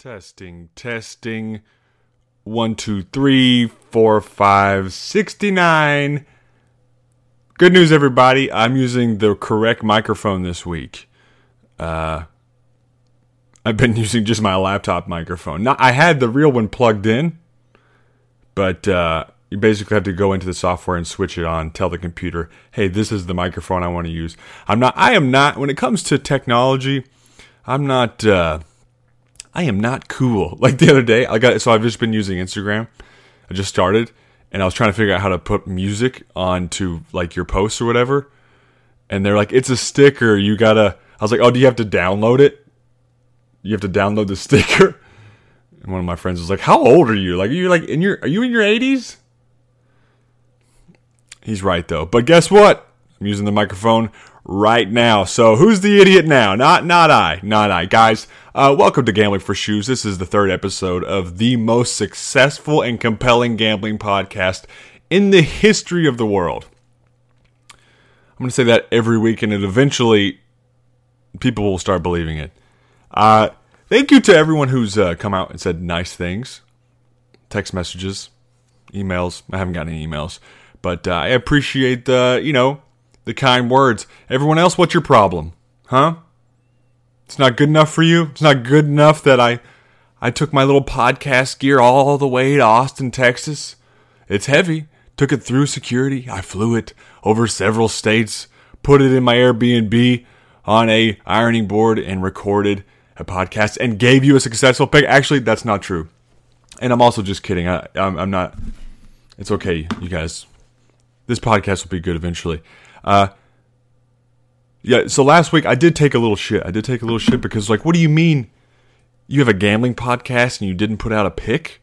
Testing, testing. One, two, three, four, five, 69. Good news, everybody. I'm using the correct microphone this week. Uh, I've been using just my laptop microphone. Now, I had the real one plugged in, but uh, you basically have to go into the software and switch it on. Tell the computer, "Hey, this is the microphone I want to use." I'm not. I am not. When it comes to technology, I'm not. Uh, I am not cool. Like the other day, I got so I've just been using Instagram. I just started, and I was trying to figure out how to put music onto like your posts or whatever. And they're like, "It's a sticker. You gotta." I was like, "Oh, do you have to download it? You have to download the sticker." And one of my friends was like, "How old are you? Like, are you like in your? Are you in your 80s?" He's right though. But guess what? I'm using the microphone right now. So who's the idiot now? Not not I. Not I. Guys, uh, welcome to Gambling for Shoes. This is the third episode of the most successful and compelling gambling podcast in the history of the world. I'm going to say that every week, and it eventually people will start believing it. Uh, thank you to everyone who's uh, come out and said nice things, text messages, emails. I haven't gotten any emails, but uh, I appreciate the you know the kind words. Everyone else, what's your problem, huh? It's not good enough for you. It's not good enough that I I took my little podcast gear all the way to Austin, Texas. It's heavy. Took it through security. I flew it over several states, put it in my Airbnb on a ironing board and recorded a podcast and gave you a successful pick. Actually, that's not true. And I'm also just kidding. I, I'm, I'm not. It's okay, you guys. This podcast will be good eventually. Uh, yeah, so last week I did take a little shit. I did take a little shit because, like, what do you mean you have a gambling podcast and you didn't put out a pick?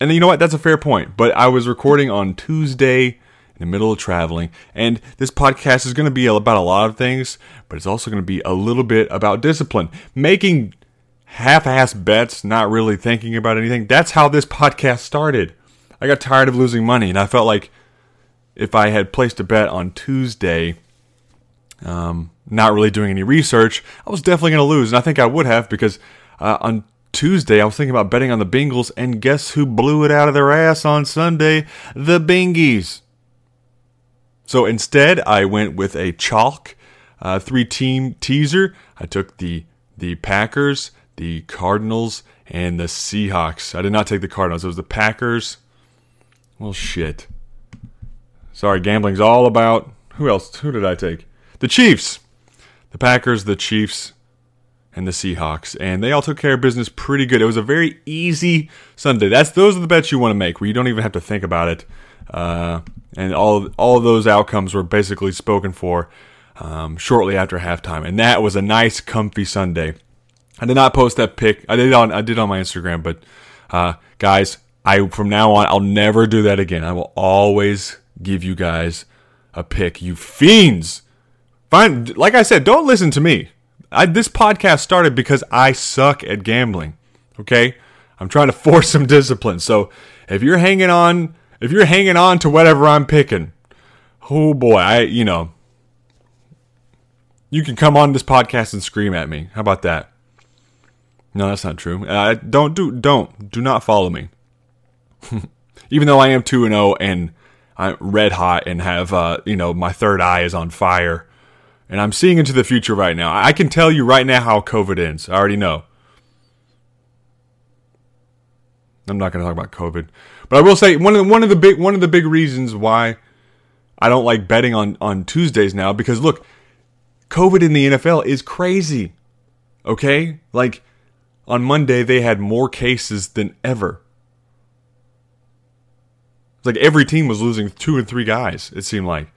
And you know what? That's a fair point. But I was recording on Tuesday in the middle of traveling, and this podcast is going to be about a lot of things, but it's also going to be a little bit about discipline. Making half ass bets, not really thinking about anything. That's how this podcast started. I got tired of losing money, and I felt like if I had placed a bet on Tuesday, um, not really doing any research, I was definitely going to lose. And I think I would have because uh, on Tuesday I was thinking about betting on the Bengals, and guess who blew it out of their ass on Sunday? The Bingies. So instead, I went with a chalk uh, three team teaser. I took the the Packers, the Cardinals, and the Seahawks. I did not take the Cardinals. It was the Packers. Well, shit. Sorry, gambling's all about who else? Who did I take? The Chiefs, the Packers, the Chiefs, and the Seahawks, and they all took care of business pretty good. It was a very easy Sunday. That's those are the bets you want to make, where you don't even have to think about it, uh, and all all those outcomes were basically spoken for um, shortly after halftime, and that was a nice, comfy Sunday. I did not post that pic. I did on I did on my Instagram, but uh, guys, I from now on I'll never do that again. I will always give you guys a pick. You fiends. Fine, like I said, don't listen to me. I, this podcast started because I suck at gambling. Okay, I'm trying to force some discipline. So if you're hanging on, if you're hanging on to whatever I'm picking, oh boy, I you know, you can come on this podcast and scream at me. How about that? No, that's not true. Uh, don't do don't do not follow me. Even though I am two and zero and I'm red hot and have uh, you know my third eye is on fire and I'm seeing into the future right now. I can tell you right now how COVID ends. I already know. I'm not going to talk about COVID, but I will say one of the, one of the big one of the big reasons why I don't like betting on on Tuesdays now because look, COVID in the NFL is crazy. Okay, like on Monday they had more cases than ever. It's like every team was losing two and three guys. It seemed like.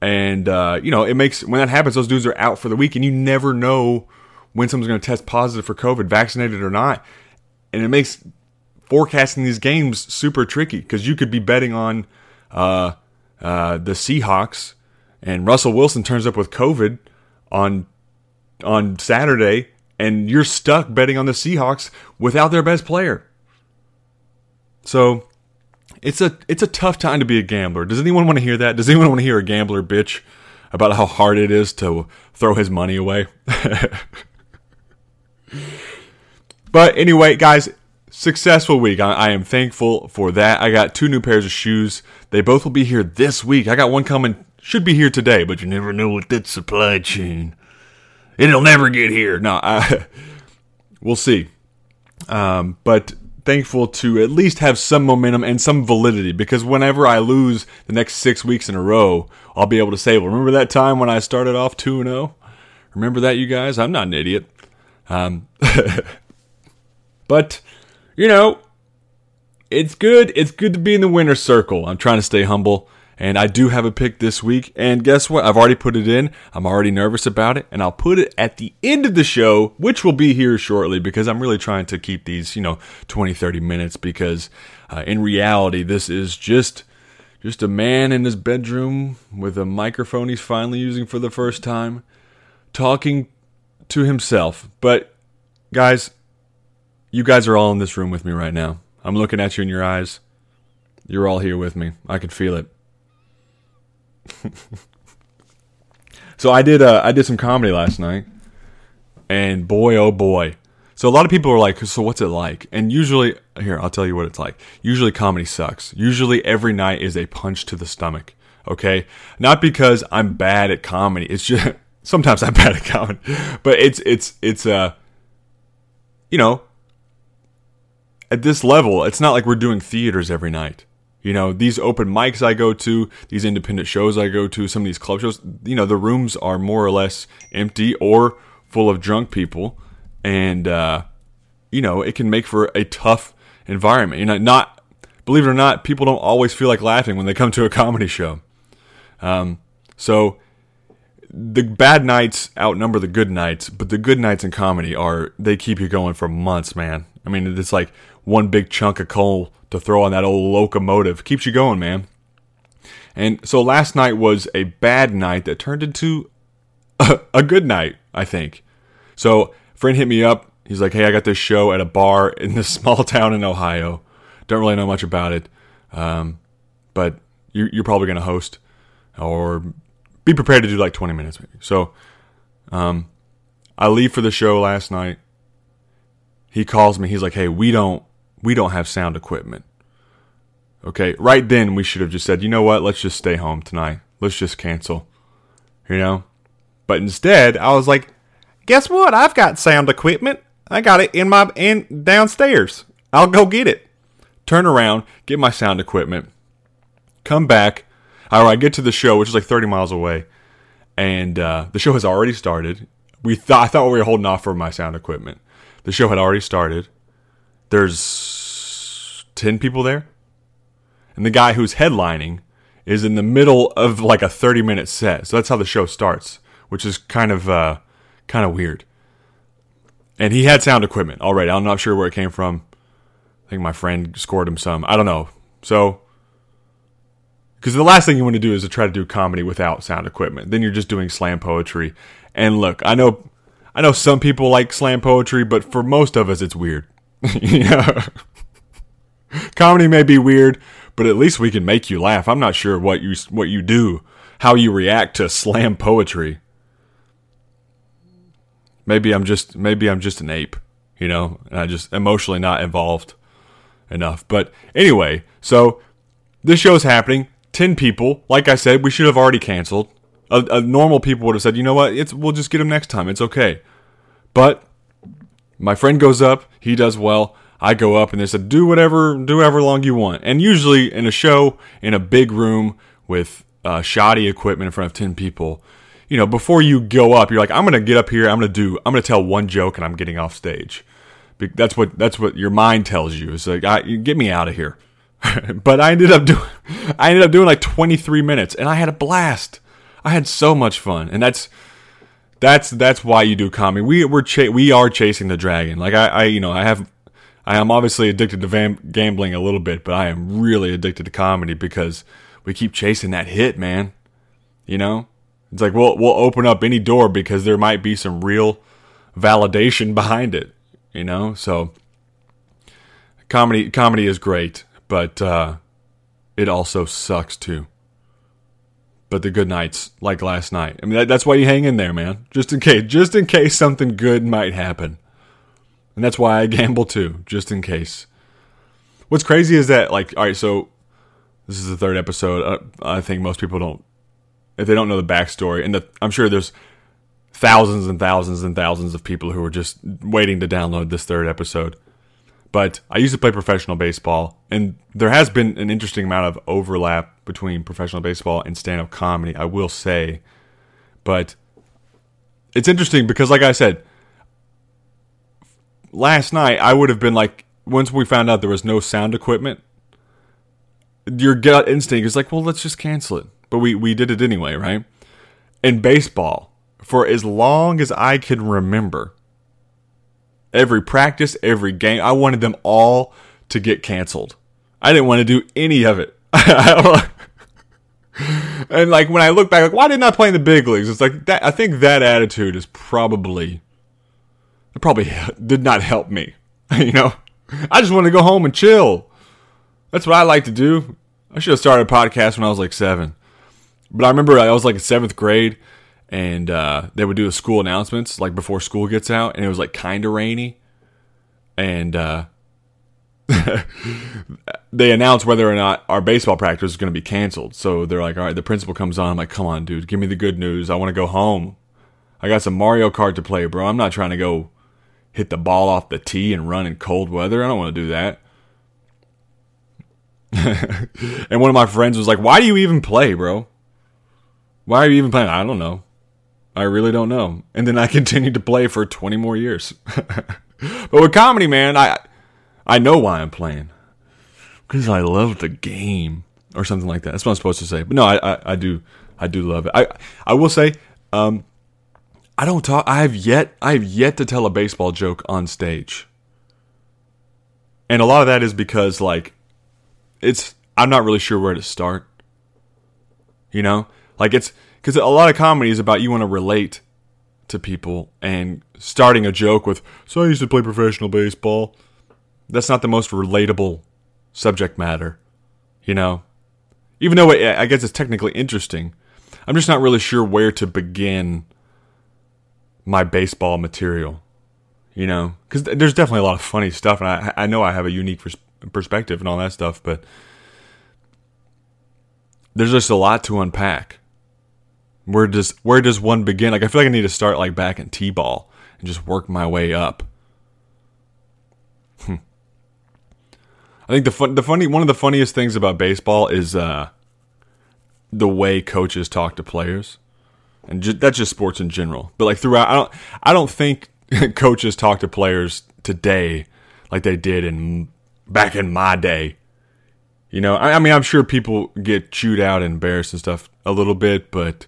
And uh, you know, it makes when that happens, those dudes are out for the week, and you never know when someone's going to test positive for COVID, vaccinated or not. And it makes forecasting these games super tricky because you could be betting on uh, uh, the Seahawks, and Russell Wilson turns up with COVID on on Saturday, and you're stuck betting on the Seahawks without their best player. So it's a it's a tough time to be a gambler. Does anyone want to hear that? Does anyone want to hear a gambler bitch about how hard it is to throw his money away? But anyway, guys, successful week. I, I, am thankful for that. I got two new pairs of shoes. They both will be here this week. I got one coming, should be here today, but you never know with that supply chain. It'll never get here. No, I, we'll see. Um, but thankful to at least have some momentum and some validity because whenever I lose the next six weeks in a row, I'll be able to say, well, remember that time when I started off 2 0? Remember that, you guys? I'm not an idiot. Um, but, you know, it's good. It's good to be in the winner's circle. I'm trying to stay humble. And I do have a pick this week. And guess what? I've already put it in. I'm already nervous about it. And I'll put it at the end of the show, which will be here shortly because I'm really trying to keep these, you know, 20, 30 minutes because uh, in reality, this is just. Just a man in his bedroom with a microphone he's finally using for the first time, talking to himself. But, guys, you guys are all in this room with me right now. I'm looking at you in your eyes. You're all here with me. I can feel it. so I did uh, I did some comedy last night, and boy oh boy. So a lot of people are like, so what's it like? And usually, here I'll tell you what it's like. Usually comedy sucks. Usually every night is a punch to the stomach. Okay, not because I'm bad at comedy. It's just sometimes I'm bad at comedy, but it's it's it's uh, you know, at this level, it's not like we're doing theaters every night. You know, these open mics I go to, these independent shows I go to, some of these club shows, you know, the rooms are more or less empty or full of drunk people. And, uh, you know, it can make for a tough environment. You know, not, believe it or not, people don't always feel like laughing when they come to a comedy show. Um, so the bad nights outnumber the good nights, but the good nights in comedy are, they keep you going for months, man. I mean, it's like one big chunk of coal to throw on that old locomotive. Keeps you going, man. And so last night was a bad night that turned into a, a good night, I think. So, friend hit me up. He's like, "Hey, I got this show at a bar in this small town in Ohio. Don't really know much about it, um, but you, you're probably going to host, or be prepared to do like 20 minutes, maybe." So, um, I leave for the show last night. He calls me. He's like, "Hey, we don't we don't have sound equipment. Okay, right then we should have just said, you know what, let's just stay home tonight. Let's just cancel. You know? But instead, I was like, guess what? I've got sound equipment. I got it in my in downstairs. I'll go get it. Turn around, get my sound equipment, come back. I get to the show, which is like 30 miles away, and uh, the show has already started. We I thought we were holding off for my sound equipment. The show had already started. There's 10 people there. And the guy who's headlining is in the middle of like a 30 minute set. So that's how the show starts, which is kind of uh, kind of weird. And he had sound equipment already. I'm not sure where it came from. I think my friend scored him some. I don't know. So because the last thing you want to do is to try to do comedy without sound equipment. Then you're just doing slam poetry. And look, I know I know some people like slam poetry, but for most of us it's weird. yeah. Comedy may be weird, but at least we can make you laugh. I'm not sure what you what you do, how you react to slam poetry. Maybe I'm just maybe I'm just an ape, you know, and I just emotionally not involved enough. But anyway, so this show's happening. Ten people. Like I said, we should have already canceled. A, a normal people would have said, you know what, it's we'll just get them next time. It's okay. But my friend goes up, he does well. I go up and they said, do whatever, do however long you want. And usually in a show in a big room with uh, shoddy equipment in front of 10 people, you know, before you go up, you're like, I'm going to get up here, I'm going to do, I'm going to tell one joke and I'm getting off stage. That's what, that's what your mind tells you. It's like, get me out of here. but I ended up doing, I ended up doing like 23 minutes and I had a blast. I had so much fun. And that's, that's that's why you do comedy. We we're cha- we are chasing the dragon. Like I, I you know I have I am obviously addicted to vam- gambling a little bit, but I am really addicted to comedy because we keep chasing that hit, man. You know, it's like we'll we'll open up any door because there might be some real validation behind it. You know, so comedy comedy is great, but uh, it also sucks too but the good nights like last night. I mean, that, that's why you hang in there, man. Just in case, just in case something good might happen. And that's why I gamble too, just in case. What's crazy is that, like, all right, so this is the third episode. Uh, I think most people don't, if they don't know the backstory, and the, I'm sure there's thousands and thousands and thousands of people who are just waiting to download this third episode. But I used to play professional baseball, and there has been an interesting amount of overlap between professional baseball and stand up comedy, I will say. But it's interesting because, like I said, last night I would have been like, once we found out there was no sound equipment, your gut instinct is like, well, let's just cancel it. But we, we did it anyway, right? In baseball, for as long as I can remember, every practice, every game, I wanted them all to get canceled. I didn't want to do any of it. and like when I look back, like why didn't I play in the big leagues? It's like that. I think that attitude is probably, it probably did not help me. you know, I just want to go home and chill. That's what I like to do. I should have started a podcast when I was like seven. But I remember I was like in seventh grade and uh, they would do the school announcements like before school gets out, and it was like kind of rainy, and uh, they announced whether or not our baseball practice is going to be canceled. So they're like, "All right." The principal comes on. I'm like, "Come on, dude, give me the good news. I want to go home. I got some Mario Kart to play, bro. I'm not trying to go hit the ball off the tee and run in cold weather. I don't want to do that." and one of my friends was like, "Why do you even play, bro? Why are you even playing?" I don't know. I really don't know. And then I continued to play for 20 more years. but with comedy, man, I I know why I'm playing. Because I love the game. Or something like that. That's what I'm supposed to say. But no, I, I, I do I do love it. I I will say, um, I don't talk I have yet I have yet to tell a baseball joke on stage. And a lot of that is because like it's I'm not really sure where to start. You know? Like it's because a lot of comedy is about you want to relate to people and starting a joke with, so I used to play professional baseball. That's not the most relatable subject matter, you know? Even though it, I guess it's technically interesting, I'm just not really sure where to begin my baseball material, you know? Because there's definitely a lot of funny stuff, and I, I know I have a unique pers- perspective and all that stuff, but there's just a lot to unpack where does where does one begin? Like I feel like I need to start like back in T-ball and just work my way up. Hmm. I think the fun, the funny one of the funniest things about baseball is uh, the way coaches talk to players, and ju- that's just sports in general. But like throughout, I don't I don't think coaches talk to players today like they did in back in my day. You know, I, I mean, I'm sure people get chewed out and embarrassed and stuff a little bit, but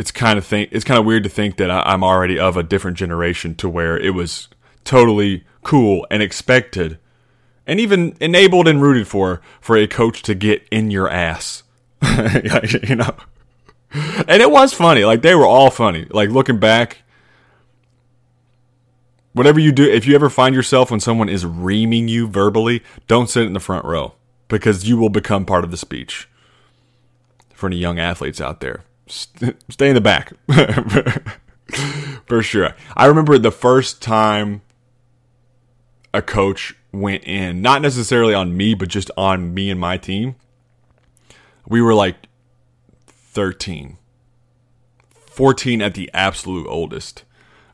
it's kind of think it's kind of weird to think that I, am already of a different generation to where it was totally cool and expected and even enabled and rooted for for a coach to get in your ass. You know? And it was funny. Like they were all funny. Like looking back whatever you do if you ever find yourself when someone is reaming you verbally don't sit in the front row because you will become part of the speech for any young athletes out there stay in the back for sure. I remember the first time a coach went in, not necessarily on me, but just on me and my team. We were like 13, 14 at the absolute oldest.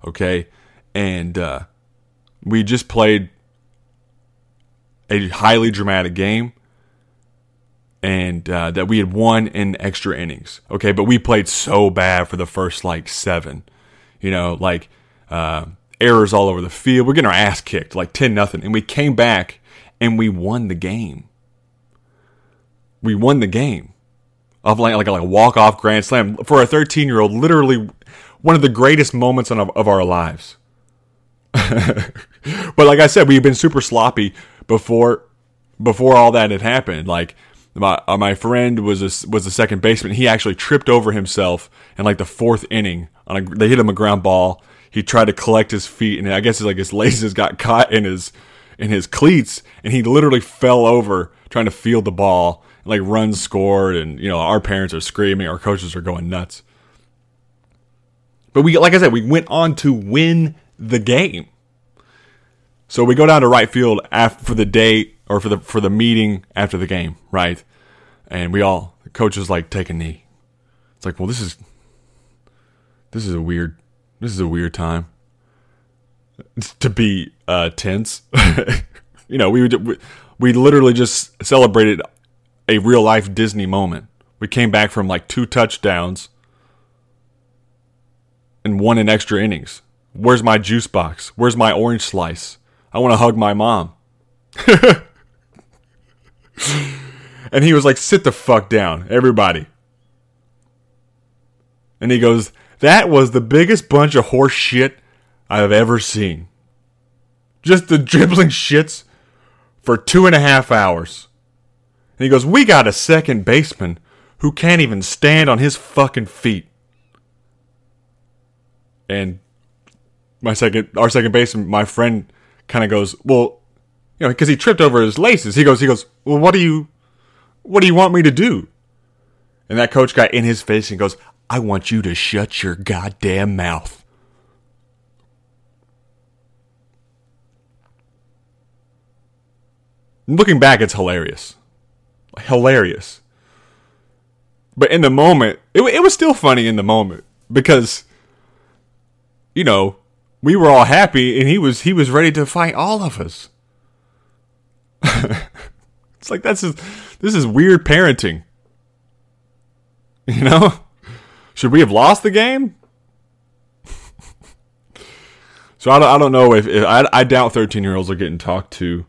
Okay. And uh, we just played a highly dramatic game and uh, that we had won in extra innings. Okay, but we played so bad for the first like seven. You know, like uh, errors all over the field. We're getting our ass kicked, like ten nothing, and we came back and we won the game. We won the game of like like, like a walk off grand slam for a thirteen year old. Literally, one of the greatest moments of, of our lives. but like I said, we've been super sloppy before before all that had happened. Like my uh, my friend was a, was the second baseman. He actually tripped over himself in like the fourth inning. On a, they hit him a ground ball. He tried to collect his feet, and I guess like his laces got caught in his in his cleats, and he literally fell over trying to field the ball. Like runs scored, and you know our parents are screaming, our coaches are going nuts. But we, like I said, we went on to win the game. So we go down to right field after for the day or for the for the meeting after the game, right? And we all the coach is like take a knee. It's like, well, this is this is a weird this is a weird time to be uh, tense. you know, we, we we literally just celebrated a real life Disney moment. We came back from like two touchdowns and won in extra innings. Where's my juice box? Where's my orange slice? I want to hug my mom. and he was like, sit the fuck down, everybody. And he goes, that was the biggest bunch of horse shit I've ever seen. Just the dribbling shits for two and a half hours. And he goes, We got a second baseman who can't even stand on his fucking feet. And my second, our second baseman, my friend, kind of goes, Well, you know, because he tripped over his laces. He goes, He goes, Well, what do you, what do you want me to do? And that coach got in his face and goes, I want you to shut your goddamn mouth. Looking back, it's hilarious. Hilarious. But in the moment, it, it was still funny in the moment because, you know, we were all happy and he was he was ready to fight all of us. it's like that's just, this is weird parenting. You know? Should we have lost the game? so I don't, I don't know if, if I, I doubt 13 year olds are getting talked to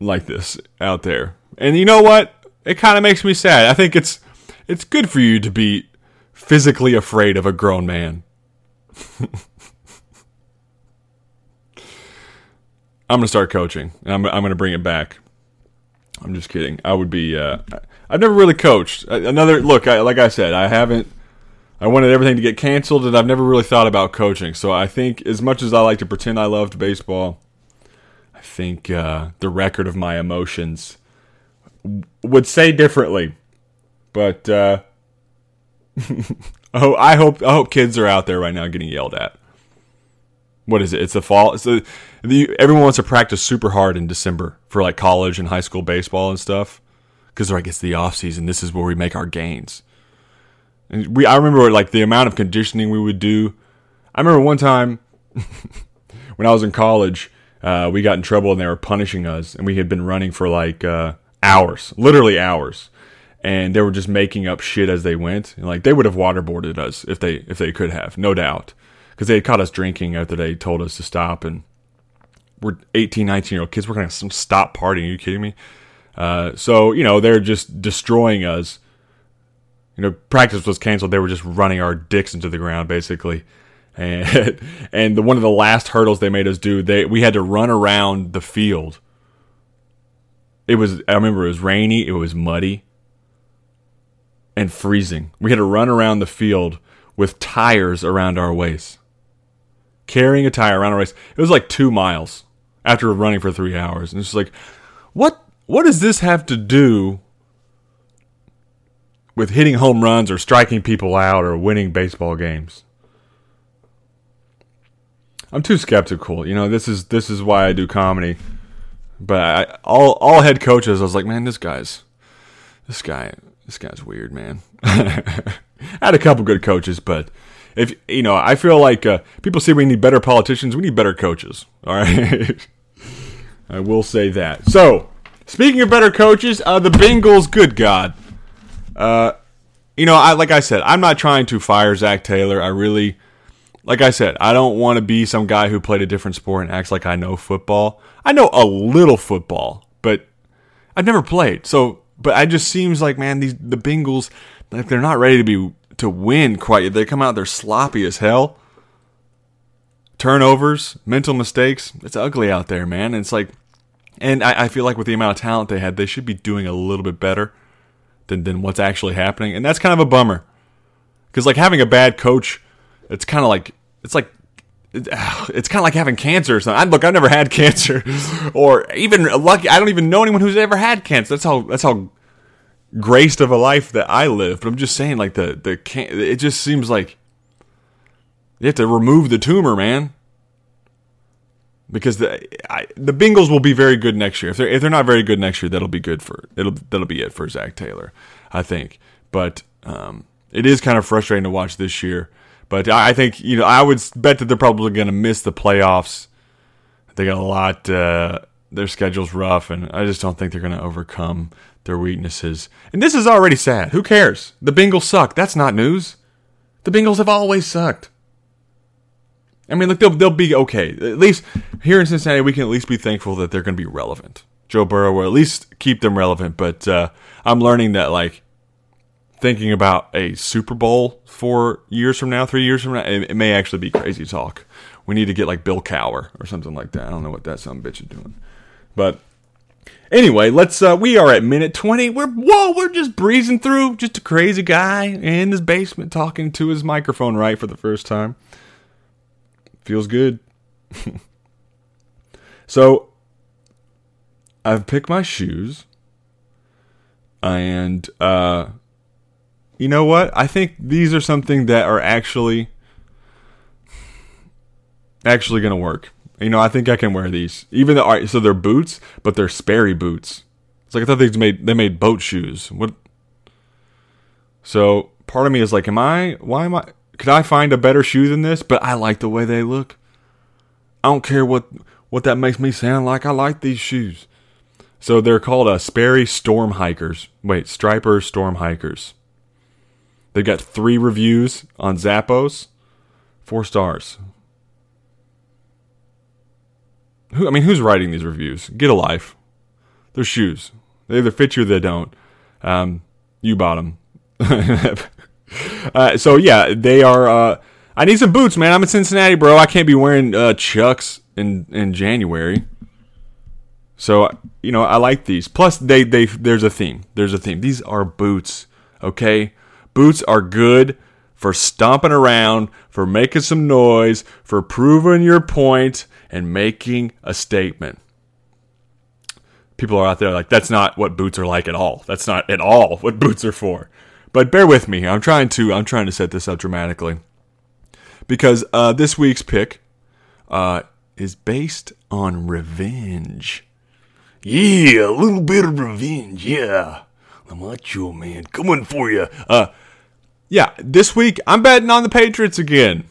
like this out there. And you know what? It kind of makes me sad. I think it's it's good for you to be physically afraid of a grown man. I'm gonna start coaching, I'm I'm gonna bring it back. I'm just kidding. I would be. Uh, I've never really coached. Another look. I, like I said, I haven't. I wanted everything to get canceled, and I've never really thought about coaching. So I think, as much as I like to pretend I loved baseball, I think uh, the record of my emotions would say differently. But uh, oh, I hope I hope kids are out there right now getting yelled at. What is it? It's the fall. It's the, the everyone wants to practice super hard in December for like college and high school baseball and stuff because like it's the off season. This is where we make our gains. And we, I remember like the amount of conditioning we would do. I remember one time when I was in college, uh, we got in trouble and they were punishing us, and we had been running for like uh, hours, literally hours, and they were just making up shit as they went. And, like they would have waterboarded us if they if they could have, no doubt, because they had caught us drinking after they told us to stop, and we're 18, 19 year old kids. We're gonna some stop partying. Are you kidding me? Uh, so you know they're just destroying us. You know, practice was canceled. They were just running our dicks into the ground, basically. And and the one of the last hurdles they made us do, they we had to run around the field. It was I remember it was rainy, it was muddy, and freezing. We had to run around the field with tires around our waist. Carrying a tire around a race. It was like two miles after running for three hours. And it's like, what what does this have to do with hitting home runs or striking people out or winning baseball games? I'm too skeptical. You know, this is this is why I do comedy. But I, all all head coaches, I was like, man, this guy's this guy this guy's weird, man. I had a couple good coaches, but if you know, I feel like uh, people say we need better politicians. We need better coaches. All right, I will say that. So, speaking of better coaches, uh, the Bengals. Good God, uh, you know, I like I said, I'm not trying to fire Zac Taylor. I really, like I said, I don't want to be some guy who played a different sport and acts like I know football. I know a little football, but I've never played. So, but it just seems like man, these the Bengals, like they're not ready to be to win quite. They come out they're sloppy as hell. Turnovers, mental mistakes. It's ugly out there, man. It's like, and I, I feel like with the amount of talent they had, they should be doing a little bit better than than what's actually happening. And that's kind of a bummer, because like having a bad coach, it's kind of like it's like it's kind of like having cancer or something. I, look, I've never had cancer, or even lucky. I don't even know anyone who's ever had cancer. That's how that's how graced of a life that I live. But I'm just saying, like the the it just seems like you have to remove the tumor, man. because the I, the Bengals will be very good next year. If they're if they're not very good next year, that'll be good for it'll that'll be it for Zac Taylor, I think. But um, it is kind of frustrating to watch this year. But I think you know I would bet that they're probably going to miss the playoffs. They got a lot. Uh, their schedule's rough, and I just don't think they're going to overcome their weaknesses. And this is already sad. Who cares? The Bengals suck. That's not news. The Bengals have always sucked. I mean, look, they'll, they'll be okay. At least here in Cincinnati, we can at least be thankful that they're going to be relevant. Joe Burrow will at least keep them relevant, but uh, I'm learning that, like, thinking about a Super Bowl four years from now, three years from now, it, it may actually be crazy talk. We need to get, like, Bill Cowher or something like that. I don't know what that some bitch is doing. But Anyway, let's. Uh, we are at minute twenty. We're whoa. We're just breezing through. Just a crazy guy in his basement talking to his microphone right for the first time. Feels good. so, I've picked my shoes, and uh, you know what? I think these are something that are actually actually going to work. You know, I think I can wear these. Even though, all right, so they're boots, but they're Sperry boots. It's like I thought they made they made boat shoes. What? So part of me is like, am I? Why am I? Could I find a better shoe than this? But I like the way they look. I don't care what what that makes me sound like. I like these shoes. So they're called a uh, Sperry Storm Hikers. Wait, Striper Storm Hikers. They've got three reviews on Zappos, four stars. Who? I mean, who's writing these reviews? Get a life. They're shoes. They either fit you or they don't. Um, you bought them. uh, so yeah, they are. Uh, I need some boots, man. I'm in Cincinnati, bro. I can't be wearing uh, Chucks in in January. So you know, I like these. Plus, they they there's a theme. There's a theme. These are boots. Okay, boots are good for stomping around, for making some noise, for proving your point, and making a statement. People are out there like, that's not what boots are like at all. That's not at all what boots are for. But bear with me. I'm trying to I'm trying to set this up dramatically because uh, this week's pick uh, is based on revenge. Yeah, a little bit of revenge. Yeah, the macho man coming for you. Uh, yeah, this week I'm betting on the Patriots again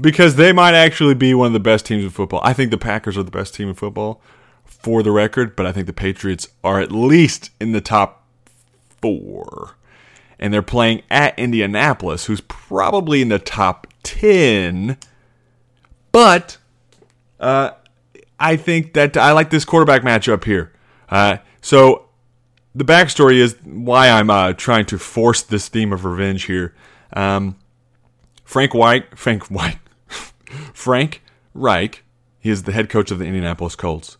because they might actually be one of the best teams in football. I think the Packers are the best team in football for the record, but I think the Patriots are at least in the top four. And they're playing at Indianapolis, who's probably in the top 10. But uh, I think that I like this quarterback matchup here. Uh, so the backstory is why I'm uh, trying to force this theme of revenge here. Um, Frank White, Frank White, Frank Reich, he is the head coach of the Indianapolis Colts.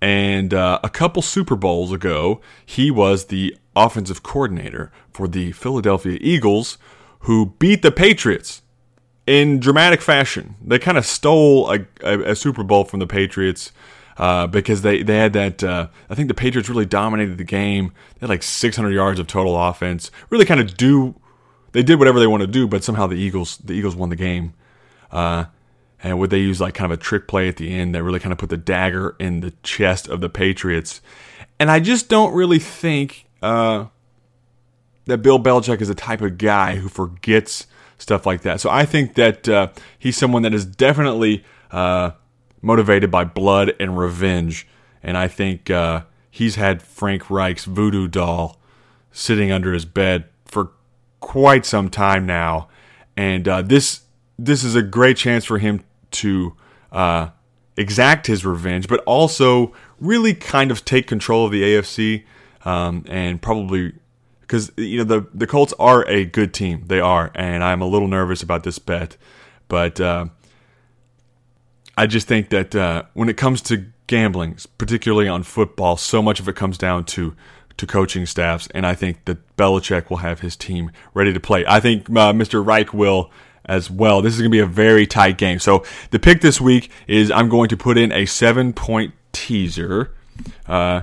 And uh, a couple Super Bowls ago, he was the offensive coordinator for the Philadelphia Eagles, who beat the Patriots in dramatic fashion. They kind of stole a, a, a Super Bowl from the Patriots uh, because they, they had that. Uh, I think the Patriots really dominated the game. They had like 600 yards of total offense. Really kind of do. They did whatever they want to do, but somehow the Eagles the Eagles won the game. Uh, and would they use like kind of a trick play at the end that really kind of put the dagger in the chest of the Patriots? And I just don't really think uh, that Bill Belichick is the type of guy who forgets stuff like that. So I think that uh, he's someone that is definitely uh, motivated by blood and revenge. And I think uh, he's had Frank Reich's voodoo doll sitting under his bed for quite some time now. And uh, this this is a great chance for him to uh, exact his revenge, but also really kind of take control of the AFC um, and probably because you know the the Colts are a good team, they are, and I'm a little nervous about this bet, but uh, I just think that uh, when it comes to gambling, particularly on football, so much of it comes down to to coaching staffs, and I think that Belichick will have his team ready to play. I think uh, Mr. Reich will as well. This is going to be a very tight game. So the pick this week is I'm going to put in a seven point teaser, uh,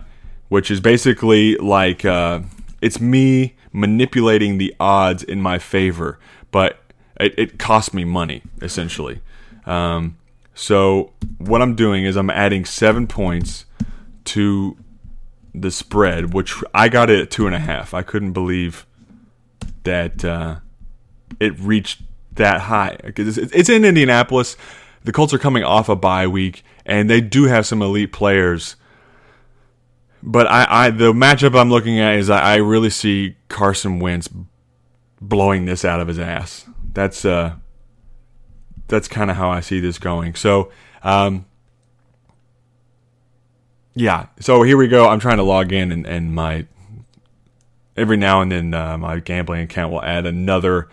which is basically like uh, it's me manipulating the odds in my favor, but it, it costs me money essentially. Um, So what I'm doing is I'm adding seven points to the spread, which I got it at two and a half. I couldn't believe that uh, it reached that high because it's, in Indianapolis. The Colts are coming off a bye week, and they do have some elite players. But I, I the matchup I'm looking at is I, I really see Carson Wentz blowing this out of his ass. That's uh, that's kind of how I see this going. So, um, yeah. So here we go. I'm trying to log in, and, and my every now and then uh, my gambling account will add another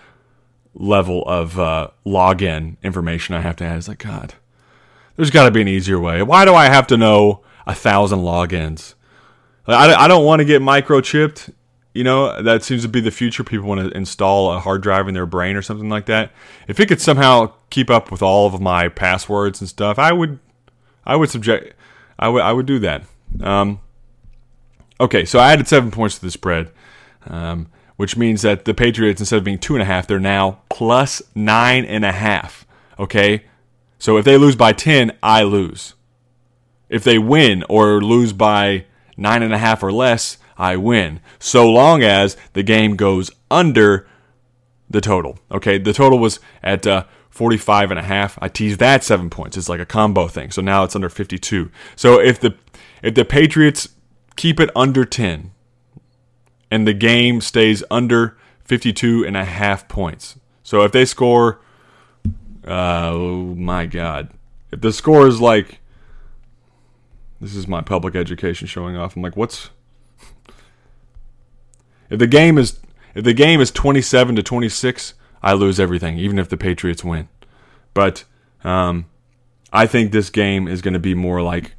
level of uh, login information I have to add. It's like God, there's got to be an easier way. Why do I have to know a thousand logins? I, I don't want to get microchipped. You know, that seems to be the future. People want to install a hard drive in their brain or something like that. If it could somehow keep up with all of my passwords and stuff, I would, I would subject, I would, I would do that. Um, okay, so I added seven points to the spread, um, which means that the Patriots, instead of being two and a half, they're now plus nine and a half. Okay, so if they lose by ten, I lose. If they win or lose by nine and a half or less, I win. So long as the game goes under the total. Okay, the total was at uh, 45 and a half. I teased that seven points. It's like a combo thing. So now it's under 52. So if the if the Patriots keep it under 10 and the game stays under 52 and a half points. So if they score uh, oh my god. If the score is like this is my public education showing off. I'm like, what's if the game is if the game is 27 to 26, I lose everything, even if the Patriots win. But um, I think this game is going to be more like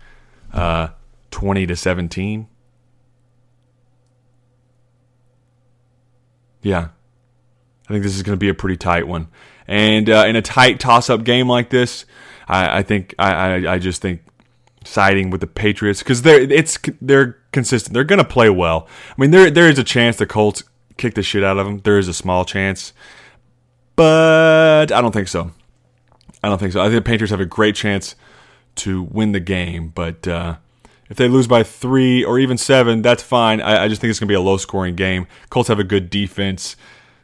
uh, 20 to 17. Yeah, I think this is going to be a pretty tight one. And uh, in a tight toss-up game like this, I, I think I, I, I just think siding with the Patriots because they're it's they're consistent. They're going to play well. I mean, there there is a chance the Colts kick the shit out of them. There is a small chance, but I don't think so. I don't think so. I think the Patriots have a great chance to win the game, but uh, if they lose by three or even seven, that's fine. I, I just think it's going to be a low scoring game. Colts have a good defense.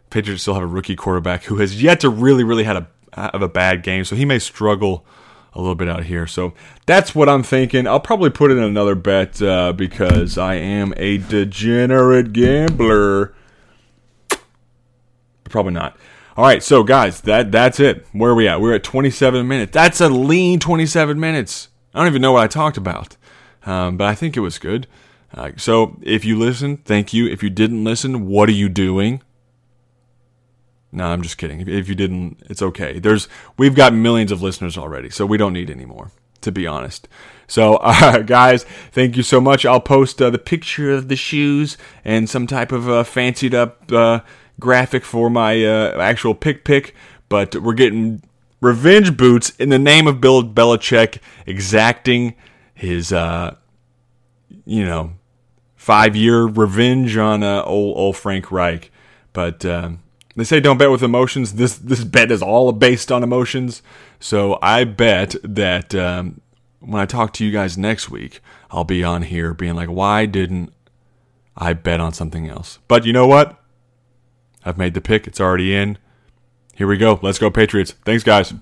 Patriots still have a rookie quarterback who has yet to really, really had a have a bad game, so he may struggle a little bit out here. So that's what I'm thinking. I'll probably put in another bet uh, because I am a degenerate gambler. Probably not. All right, so guys, that that's it. Where are we at? We're at 27 minutes. That's a lean 27 minutes. I don't even know what I talked about, um, but I think it was good. Uh, so if you listen, thank you. If you didn't listen, what are you doing? No, I'm just kidding. If you didn't, it's okay. There's we've got millions of listeners already, so we don't need any more, to be honest. So, uh, guys, thank you so much. I'll post uh, the picture of the shoes and some type of uh, fancied up uh, graphic for my uh, actual pick pick. But we're getting revenge boots in the name of Bill Belichick exacting his, uh, you know, five year revenge on old old Frank Reich. But they say don't bet with emotions. This this bet is all based on emotions. So I bet that um, when I talk to you guys next week, I'll be on here being like, why didn't I bet on something else? But you know what? I've made the pick. It's already in. Here we go. Let's go, Patriots. Thanks, guys.